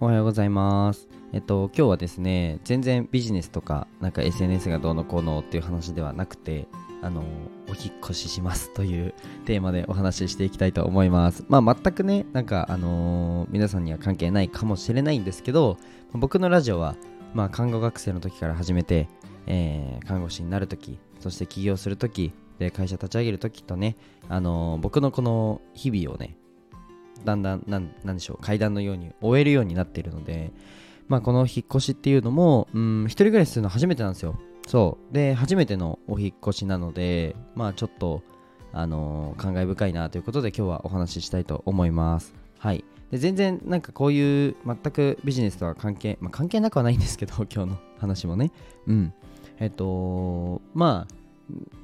おはようございます。えっと、今日はですね、全然ビジネスとか、なんか SNS がどうのこうのっていう話ではなくて、あの、お引っ越ししますという テーマでお話ししていきたいと思います。まあ、全くね、なんか、あのー皆さんには関係ないかもしれないんですけど、僕のラジオは、まあ、看護学生の時から始めて、えー看護師になる時、そして起業する時、で、会社立ち上げる時とね、あのー僕のこの日々をね、だんだんなんでしょう階段のように終えるようになっているので、まあ、この引っ越しっていうのも、うん、一人暮らしするの初めてなんですよ。そう。で初めてのお引っ越しなのでまあちょっとあのー感慨深いなということで今日はお話ししたいと思います。はい。で全然なんかこういう全くビジネスとは関係、まあ、関係なくはないんですけど今日の話もね。うん。えっとまあ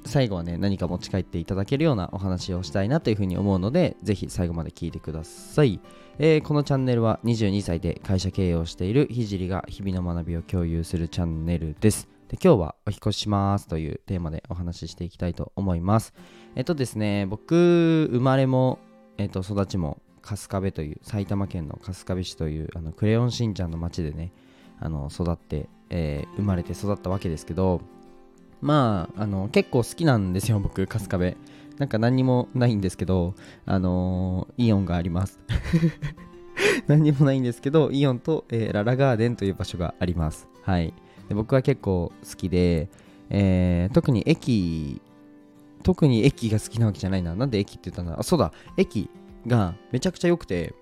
最後はね何か持ち帰っていただけるようなお話をしたいなというふうに思うのでぜひ最後まで聞いてください、えーこのチャンネルは22歳で会社経営をしているひじりが日々の学びを共有するチャンネルです。で今日はお引越ししますというテーマでお話ししていきたいと思います。えっとですね僕生まれも、えっと、育ちも春日部という埼玉県の春日部市というあのクレヨンしんちゃんの町でねあの育って、えー生まれて育ったわけですけどまあ、あの結構好きなんですよ、僕、春日部。なんか何にもないんですけど、あのーイオンがあります。何にもないんですけど、イオンと、えーララガーデンという場所があります。はい。で僕は結構好きで、えー特に駅、特に駅が好きなわけじゃないな。なんで駅って言ったんだ？あ、そうだ、駅がめちゃくちゃ良くて、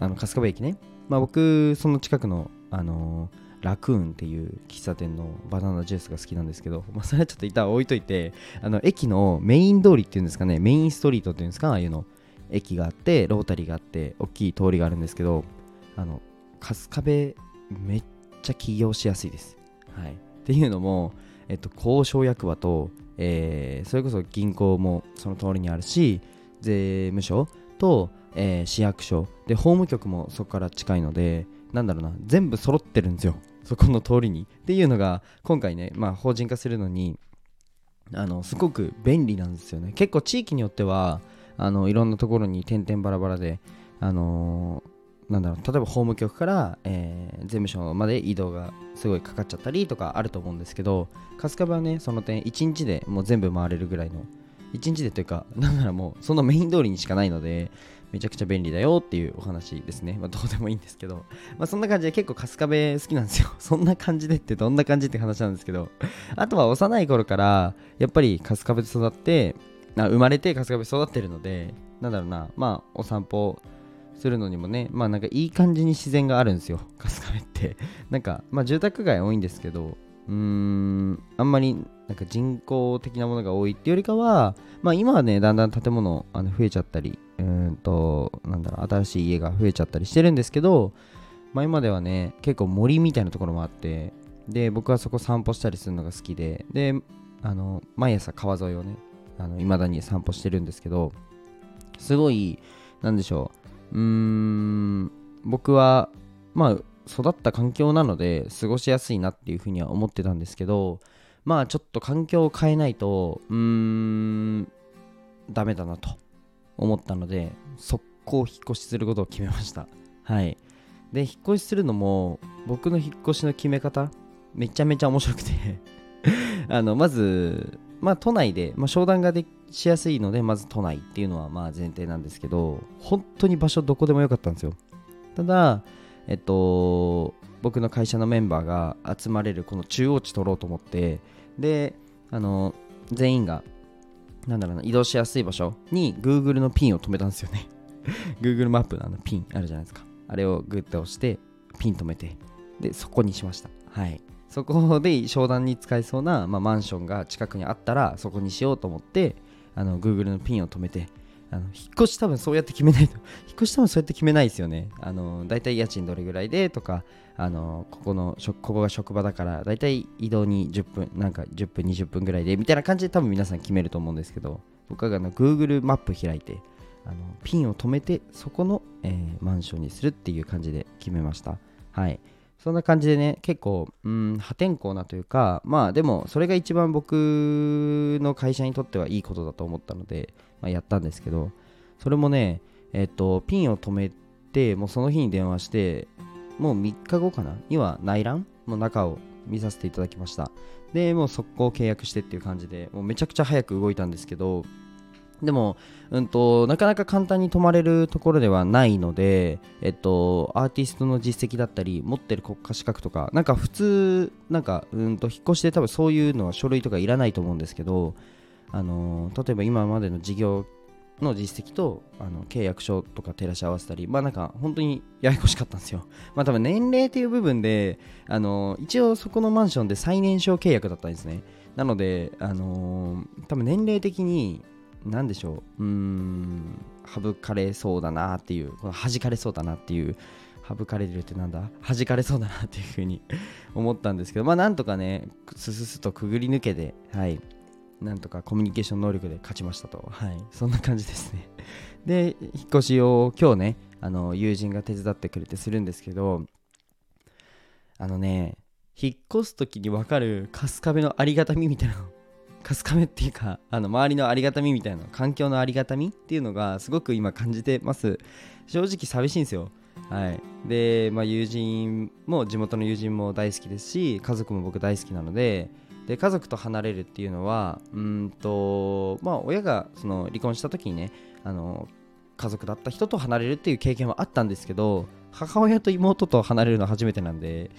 あの春日部駅ね。まあ僕、その近くの、あのーラクーンっていう喫茶店のバナナジュースが好きなんですけど、まあ、それはちょっと一旦置いといてあの駅のメイン通りっていうんですかねメインストリートっていうんですかああいうの。駅があってロータリーがあって大きい通りがあるんですけどあの春日部めっちゃ起業しやすいです、はい、っていうのも、えっと、交渉役場と、えーそれこそ銀行もその通りにあるし税務署と、えー市役所。で法務局もそこから近いのでなんだろうな全部揃ってるんですよ。そこの通りに。っていうのが今回ね、まあ、法人化するのにあのすごく便利なんですよね。結構地域によってはあのいろんなところに点々バラバラであのーなんだろう例えば法務局から、えー税務署まで移動がすごいかかっちゃったりとかあると思うんですけど春日部はねその点1日でもう全部回れるぐらいの1日でというかなんならもうそのメイン通りにしかないのでめちゃくちゃ便利だよっていうお話ですね、まあ、どうでもいいんですけど。まあそんな感じで結構春日部好きなんですよ。そんな感じでってどんな感じって話なんですけど。あとは幼い頃からやっぱり春日部で育ってあ生まれて春日部育ってるのでなんだろうな。まあお散歩するのにもねまあなんかいい感じに自然があるんですよ。春日部って。なんかまあ住宅街多いんですけどうーんあんまりなんか人工的なものが多いっていうよりかはまあ今はねだんだん建物あの増えちゃったりうんとなんだろう新しい家が増えちゃったりしてるんですけどまではね結構森みたいなところもあってで僕はそこ散歩したりするのが好きでであの毎朝川沿いをねあの未だに散歩してるんですけどすごいなんでしょううーん僕はまあ育った環境なので過ごしやすいなっていうふうには思ってたんですけどまあちょっと環境を変えないとうーんダメだなと。思ったので速攻引っ越しすることを決めました。はい。で引っ越しするのも僕の引っ越しの決め方めちゃめちゃ面白くて。あのまずまあ都内で、まあ、商談がでしやすいのでまず都内っていうのはまあ前提なんですけど本当に場所どこでもよかったんですよ。ただえっと僕の会社のメンバーが集まれるこの中央値取ろうと思ってであの全員がなんだろうな移動しやすい場所に Google のピンを止めたんですよね。Google マップのあのピンあるじゃないですか。あれをグッと押してピン止めてでそこにしました。はい。そこで商談に使えそうな、まあ、マンションが近くにあったらそこにしようと思ってあの Google のピンを止めてあの引っ越し多分そうやって決めないと引っ越し多分そうやって決めないですよね。あの大体家賃どれぐらいでとかあのここのここが職場だから大体移動に10分なんか10分20分ぐらいでみたいな感じで多分皆さん決めると思うんですけど僕はあの Google マップ開いてあのピンを止めてそこの、えーマンションにするっていう感じで決めました。はい。そんな感じでね結構うん破天荒なというかまあでもそれが一番僕の会社にとってはいいことだと思ったので、まあ、やったんですけどそれもねえっ、とピンを止めてもうその日に電話してもう3日後かな？には内覧の中を見させていただきました。でもう速攻契約してっていう感じでもうめちゃくちゃ早く動いたんですけどでも、うんと、なかなか簡単に泊まれるところではないので、えっと、アーティストの実績だったり、持ってる国家資格とか、なんか普通、なんか、うんと、引っ越しで多分そういうのは書類とかいらないと思うんですけど、あの例えば今までの事業の実績とあの契約書とか照らし合わせたり、まあなんか本当にややこしかったんですよ。まあ多分年齢っていう部分で、あの一応そこのマンションで最年少契約だったんですね。なので、あのー、多分年齢的に何でしょう、うーん、省かれそうだなっていう、この弾かれそうだなっていう、省かれるってなんだ？弾かれそうだなっていうふうに 思ったんですけど、まあなんとかね、すすすとくぐり抜けて、はい、なんとかコミュニケーション能力で勝ちましたと、はい、そんな感じですね。で、引っ越しを今日ね、あの友人が手伝ってくれてするんですけど、あのね、引っ越す時に分かる春日部のありがたみみたいなの春日部っていうかあの周りのありがたみみたいな環境のありがたみっていうのがすごく今感じてます。正直寂しいんですよ。はい。で、まあ、友人も地元の友人も大好きですし家族も僕大好きなのでで家族と離れるっていうのはうんとまあ親がその離婚した時にねあの家族だった人と離れるっていう経験はあったんですけど母親と妹と離れるのは初めてなんで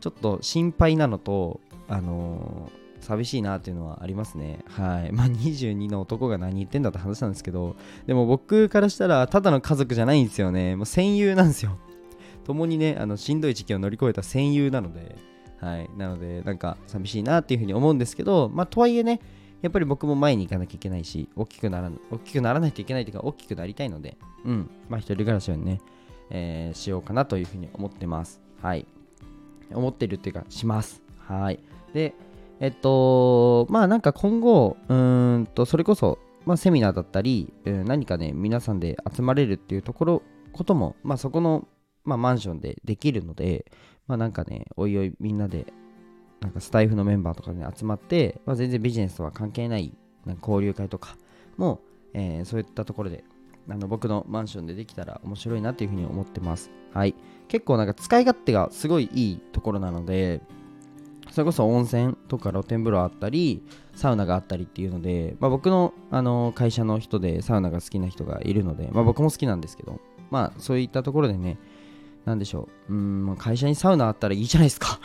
ちょっと心配なのとあの寂しいなっていうのはありますね。はい。まあ、22の男が何言ってんだって話なんですけど、でも僕からしたら、ただの家族じゃないんですよね。もう戦友なんですよ。共にね、あのしんどい時期を乗り越えた戦友なので、はい。なので、なんか寂しいなっていうふうに思うんですけど、まあ、とはいえね、やっぱり僕も前に行かなきゃいけないし、大きくなら大きくならないといけないというか、大きくなりたいので、うん。まあ、一人暮らしをね、えー、しようかなというふうに思ってます。はい。思ってるっていうか、します。はい。で、えっと、まあなんか今後、うんと、それこそ、まあ、セミナーだったり、うん、何かね、皆さんで集まれるっていうところ、ことも、まあそこの、まあ、マンションでできるので、まあなんかね、おいおいみんなで、なんかスタイフのメンバーとかで、ね、集まって、まあ、全然ビジネスとは関係ないなんか交流会とかも、えー、そういったところであの僕のマンションでできたら面白いなっていうふうに思ってます。はい。結構なんか使い勝手がすごいいいところなので、それこそ温泉とか露天風呂あったりサウナがあったりっていうので、まあ、僕の、あの会社の人でサウナが好きな人がいるので、まあ、僕も好きなんですけど、まあ、そういったところでね何でしょう。うん会社にサウナあったらいいじゃないですか。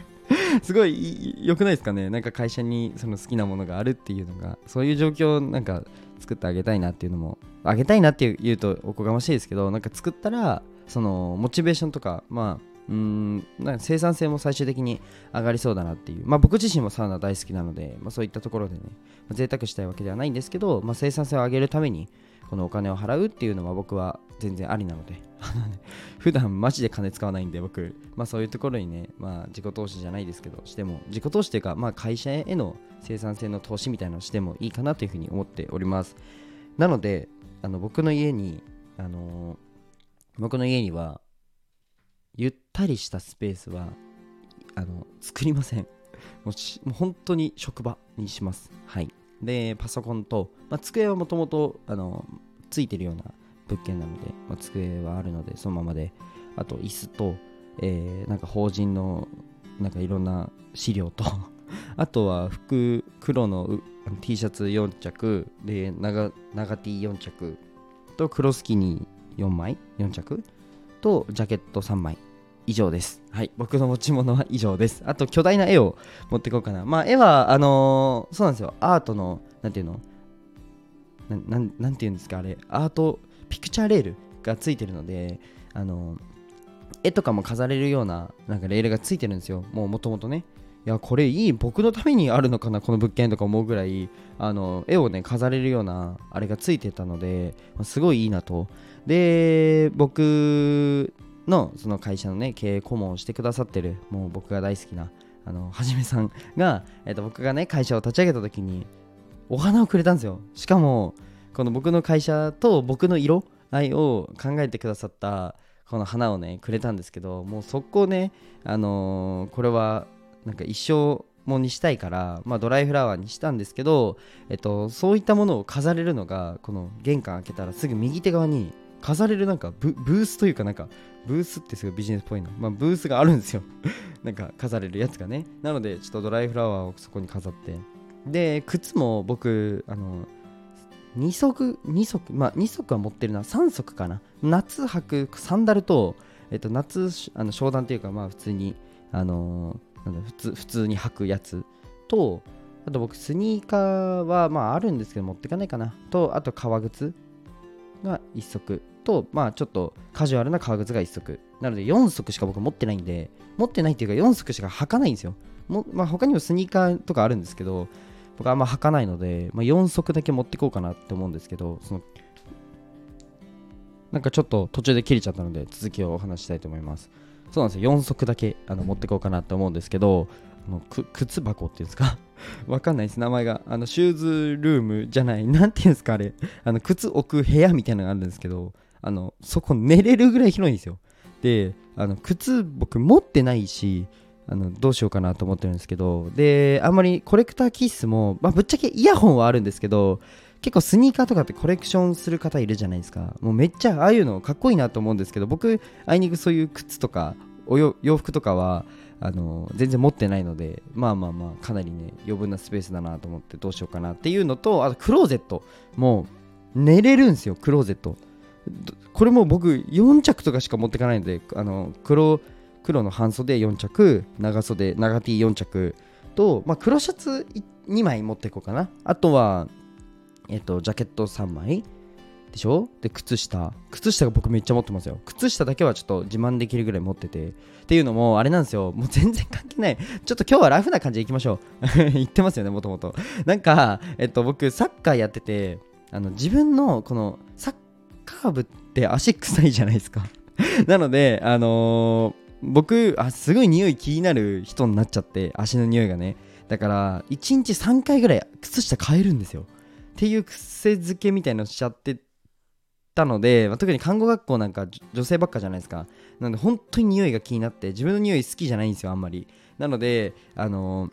すごい良くないですかね。なんか会社にその好きなものがあるっていうのが。そういう状況をなんか作ってあげたいなっていうのも。あげたいなっていうとおこがましいですけどなんか作ったらそのモチベーションとかまあうんなんか生産性も最終的に上がりそうだなっていう、まあ、僕自身もサウナ大好きなので、まあ、そういったところでね、まあ、贅沢したいわけではないんですけど、まあ、生産性を上げるためにこのお金を払うっていうのは僕は全然ありなので 普段マジで金使わないんで僕、まあ、そういうところにね、まあ、自己投資じゃないですけどしても自己投資というか、まあ、会社への生産性の投資みたいなのをしてもいいかなというふうに思っております。なのであの僕の家にあのー、僕の家にはゆったりしたスペースはあの作りません。もう本当に職場にします。はい。でパソコンと、まあ、机はもともとついてるような物件なので、まあ、机はあるのでそのままで。あと椅子と、えー、なんか法人のなんかいろんな資料と。あとは服黒の T シャツ4着。で長長 T4 着。と黒スキニー4枚？4着？とジャケット3枚。以上です。はい。僕の持ち物は以上です。あと、巨大な絵を持っていこうかな。まあ、絵は、あのー、そうなんですよ。アートの、なんていうの？なななんていうんですか、あれ。アート、ピクチャーレールがついてるので、あのー、絵とかも飾れるような、なんかレールがついてるんですよ。もう、もともとね。いや、これいい。僕のためにあるのかな、この物件とか思うぐらい、あの、絵をね、飾れるような、あれがついてたので、すごいいいなと。で、僕のその会社のね経営顧問をしてくださってるもう僕が大好きなあのはじめさんが、えー、と僕がね会社を立ち上げた時にお花をくれたんですよ。しかもこの僕の会社と僕の色合いを考えてくださったこの花をねくれたんですけどもう速攻ねあのー、これはなんか一生もにしたいから、まあ、ドライフラワーにしたんですけど、えっと、そういったものを飾れるのがこの玄関開けたらすぐ右手側に飾れるなんかブースというかなんかブースってすごいビジネスっぽいな、まあ、ブースがあるんですよ。なんか飾れるやつがね。なのでちょっとドライフラワーをそこに飾って。で靴も僕あの2足2足まあ2足は持ってるな。3足かな。夏履くサンダルと、えっと、夏あの商談っていうかまあ普通にあのー、なんだ普通普通に履くやつとあと僕スニーカーはまああるんですけど持ってかないかな。とあと革靴が1足。とまあちょっとカジュアルな革靴が1足。なので4足しか僕持ってないんで持ってないっていうか4足しか履かないんですよ。も、まあ、他にもスニーカーとかあるんですけど僕あんま履かないので、まあ、4足だけ持ってこうかなって思うんですけどそのなんかちょっと途中で切れちゃったので続きをお話したいと思います。そうなんですよ。4足だけあの持ってこうかなって思うんですけどあの靴箱っていうんですか？わかんないです。名前が。あのシューズルームじゃない。なんていうんですかあれ。あの靴置く部屋みたいなのがあるんですけどあのそこ寝れるぐらい広いんですよ。であの靴僕持ってないしあのどうしようかなと思ってるんですけどであんまりコレクターキッスも、まあ、ぶっちゃけイヤホンはあるんですけど結構スニーカーとかってコレクションする方いるじゃないですか。もうめっちゃああいうのかっこいいなと思うんですけど僕あいにくそういう靴とかお洋服とかはあの全然持ってないのでまあまあまあかなりね余分なスペースだなと思ってどうしようかなっていうのとあとクローゼットもう寝れるんですよクローゼット。これも僕4着とかしか持ってかないのであの黒黒の半袖4着長袖長 T4 着と、まあ、黒シャツ2枚持っていこうかな。あとはえっとジャケット3枚でしょ？で靴下。靴下が僕めっちゃ持ってますよ。靴下だけはちょっと自慢できるぐらい持ってて。っていうのもあれなんですよ。もう全然関係ない。ちょっと今日はラフな感じでいきましょう。言ってますよねもともと。なんかえっと僕サッカーやっててあの自分のこのサッカー部って足臭いじゃないですか。なのであのー僕あすごい匂い気になる人になっちゃって足の匂いがね。だから1日3回ぐらい靴下変えるんですよ。っていう癖づけみたいのしちゃってたので、まあ、特に看護学校なんか女性ばっかじゃないですか。なので本当に匂いが気になって自分の匂い好きじゃないんですよあんまり。なのであの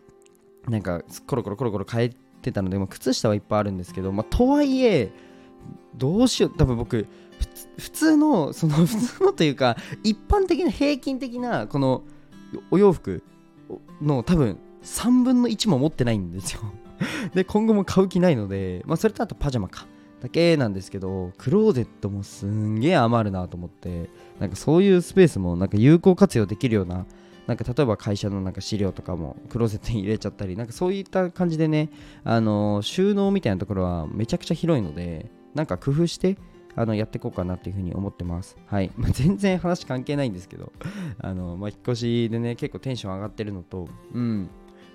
ー、なんかコロコロコロコロ変えてたので、まあ、靴下はいっぱいあるんですけど、まあ、とはいえどうしよう多分僕普通のその 普通のというか一般的な平均的なこのお洋服の多分3分の1も持ってないんですよ。で今後も買う気ないので、まあ、それとあとパジャマか。だけなんですけどクローゼットもすんげえ余るなと思ってなんかそういうスペースもなんか有効活用できるようななんか例えば会社のなんか資料とかもクローゼットに入れちゃったりなんかそういった感じでねあの収納みたいなところはめちゃくちゃ広いのでなんか工夫してあのやっていこうかなっていうふうに思ってます。はい。まあ、全然話関係ないんですけど、あの、まあ、引っ越しでね、結構テンション上がってるのと、うん、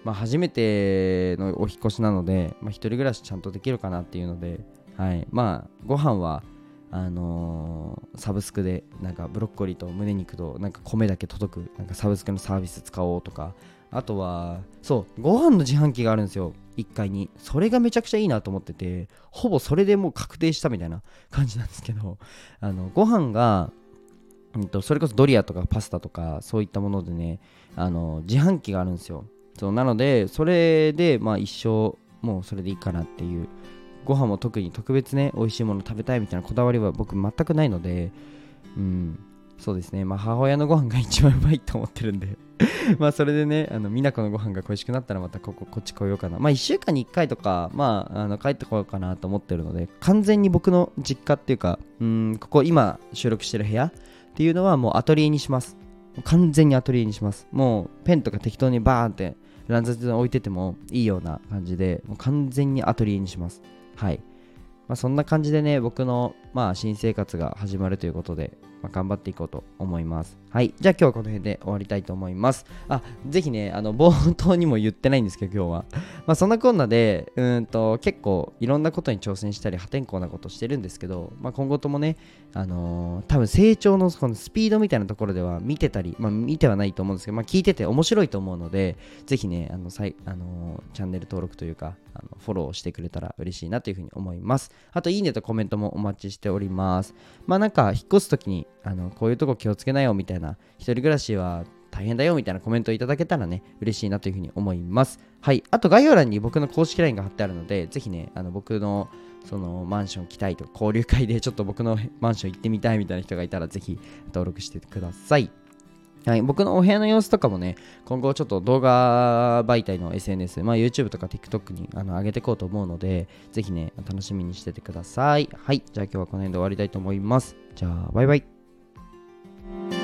まあ、初めてのお引越しなので、まあ、一人暮らしちゃんとできるかなっていうので、はい、まあご飯はあのー、サブスクでなんかブロッコリーと胸肉となんか米だけ届くなんかサブスクのサービス使おうとかあとはそうご飯の自販機があるんですよ。1階に。それがめちゃくちゃいいなと思っててほぼそれでもう確定したみたいな 感じなんですけどあのご飯がうんとそれこそドリアとかパスタとかそういったものでねあの自販機があるんですよ。そうなのでそれでまあ一生もうそれでいいかなっていうご飯も特に特別ね美味しいもの食べたいみたいなこだわりは僕全くないのでうん。そうですね。まあ母親のご飯が一番うまいと思ってるんで。まあそれでねあの美奈子のご飯が恋しくなったらまたこここっち来ようかな。まあ1週間に1回とかまああの帰ってこようかなと思ってるので完全に僕の実家っていうかうんここ今収録してる部屋っていうのはもうアトリエにします。完全にアトリエにします。もうペンとか適当にバーンって乱雑に置いててもいいような感じで、もう完全にアトリエにします。はい。まあ、そんな感じでね、僕の、まあ、新生活が始まるということで、まあ、頑張っていこうと思います。はい。じゃあ今日はこの辺で終わりたいと思います。あ、ぜひね、あの、冒頭にも言ってないんですけど、今日は。まあ、そんなこんなで、うんと、結構いろんなことに挑戦したり、破天荒なことしてるんですけど、まあ、今後ともね、あのー、多分成長のそのスピードみたいなところでは見てたり、まあ、見てはないと思うんですけど、まあ、聞いてて面白いと思うので、ぜひね、あの、さいあのー、チャンネル登録というか、あのフォローしてくれたら嬉しいなというふうに思います。あと、いいねとコメントもお待ちしております。まあ、なんか、引っ越すときに、あの、こういうとこ気をつけなよみたいな、な一人暮らしは大変だよみたいなコメントいただけたらね、嬉しいなというふうに思います。はい。あと概要欄に僕の公式 LINE が貼ってあるので、ぜひね、あの僕のそのマンション来たいと交流会でちょっと僕のマンション行ってみたいみたいな人がいたらぜひ登録してください。はい、僕のお部屋の様子とかもね、今後ちょっと動画媒体の SNS、まあ、YouTube とか TikTok にあの上げていこうと思うので、ぜひね、楽しみにしててください。はい、じゃあ今日はこの辺で終わりたいと思います。じゃあ、バイバイ。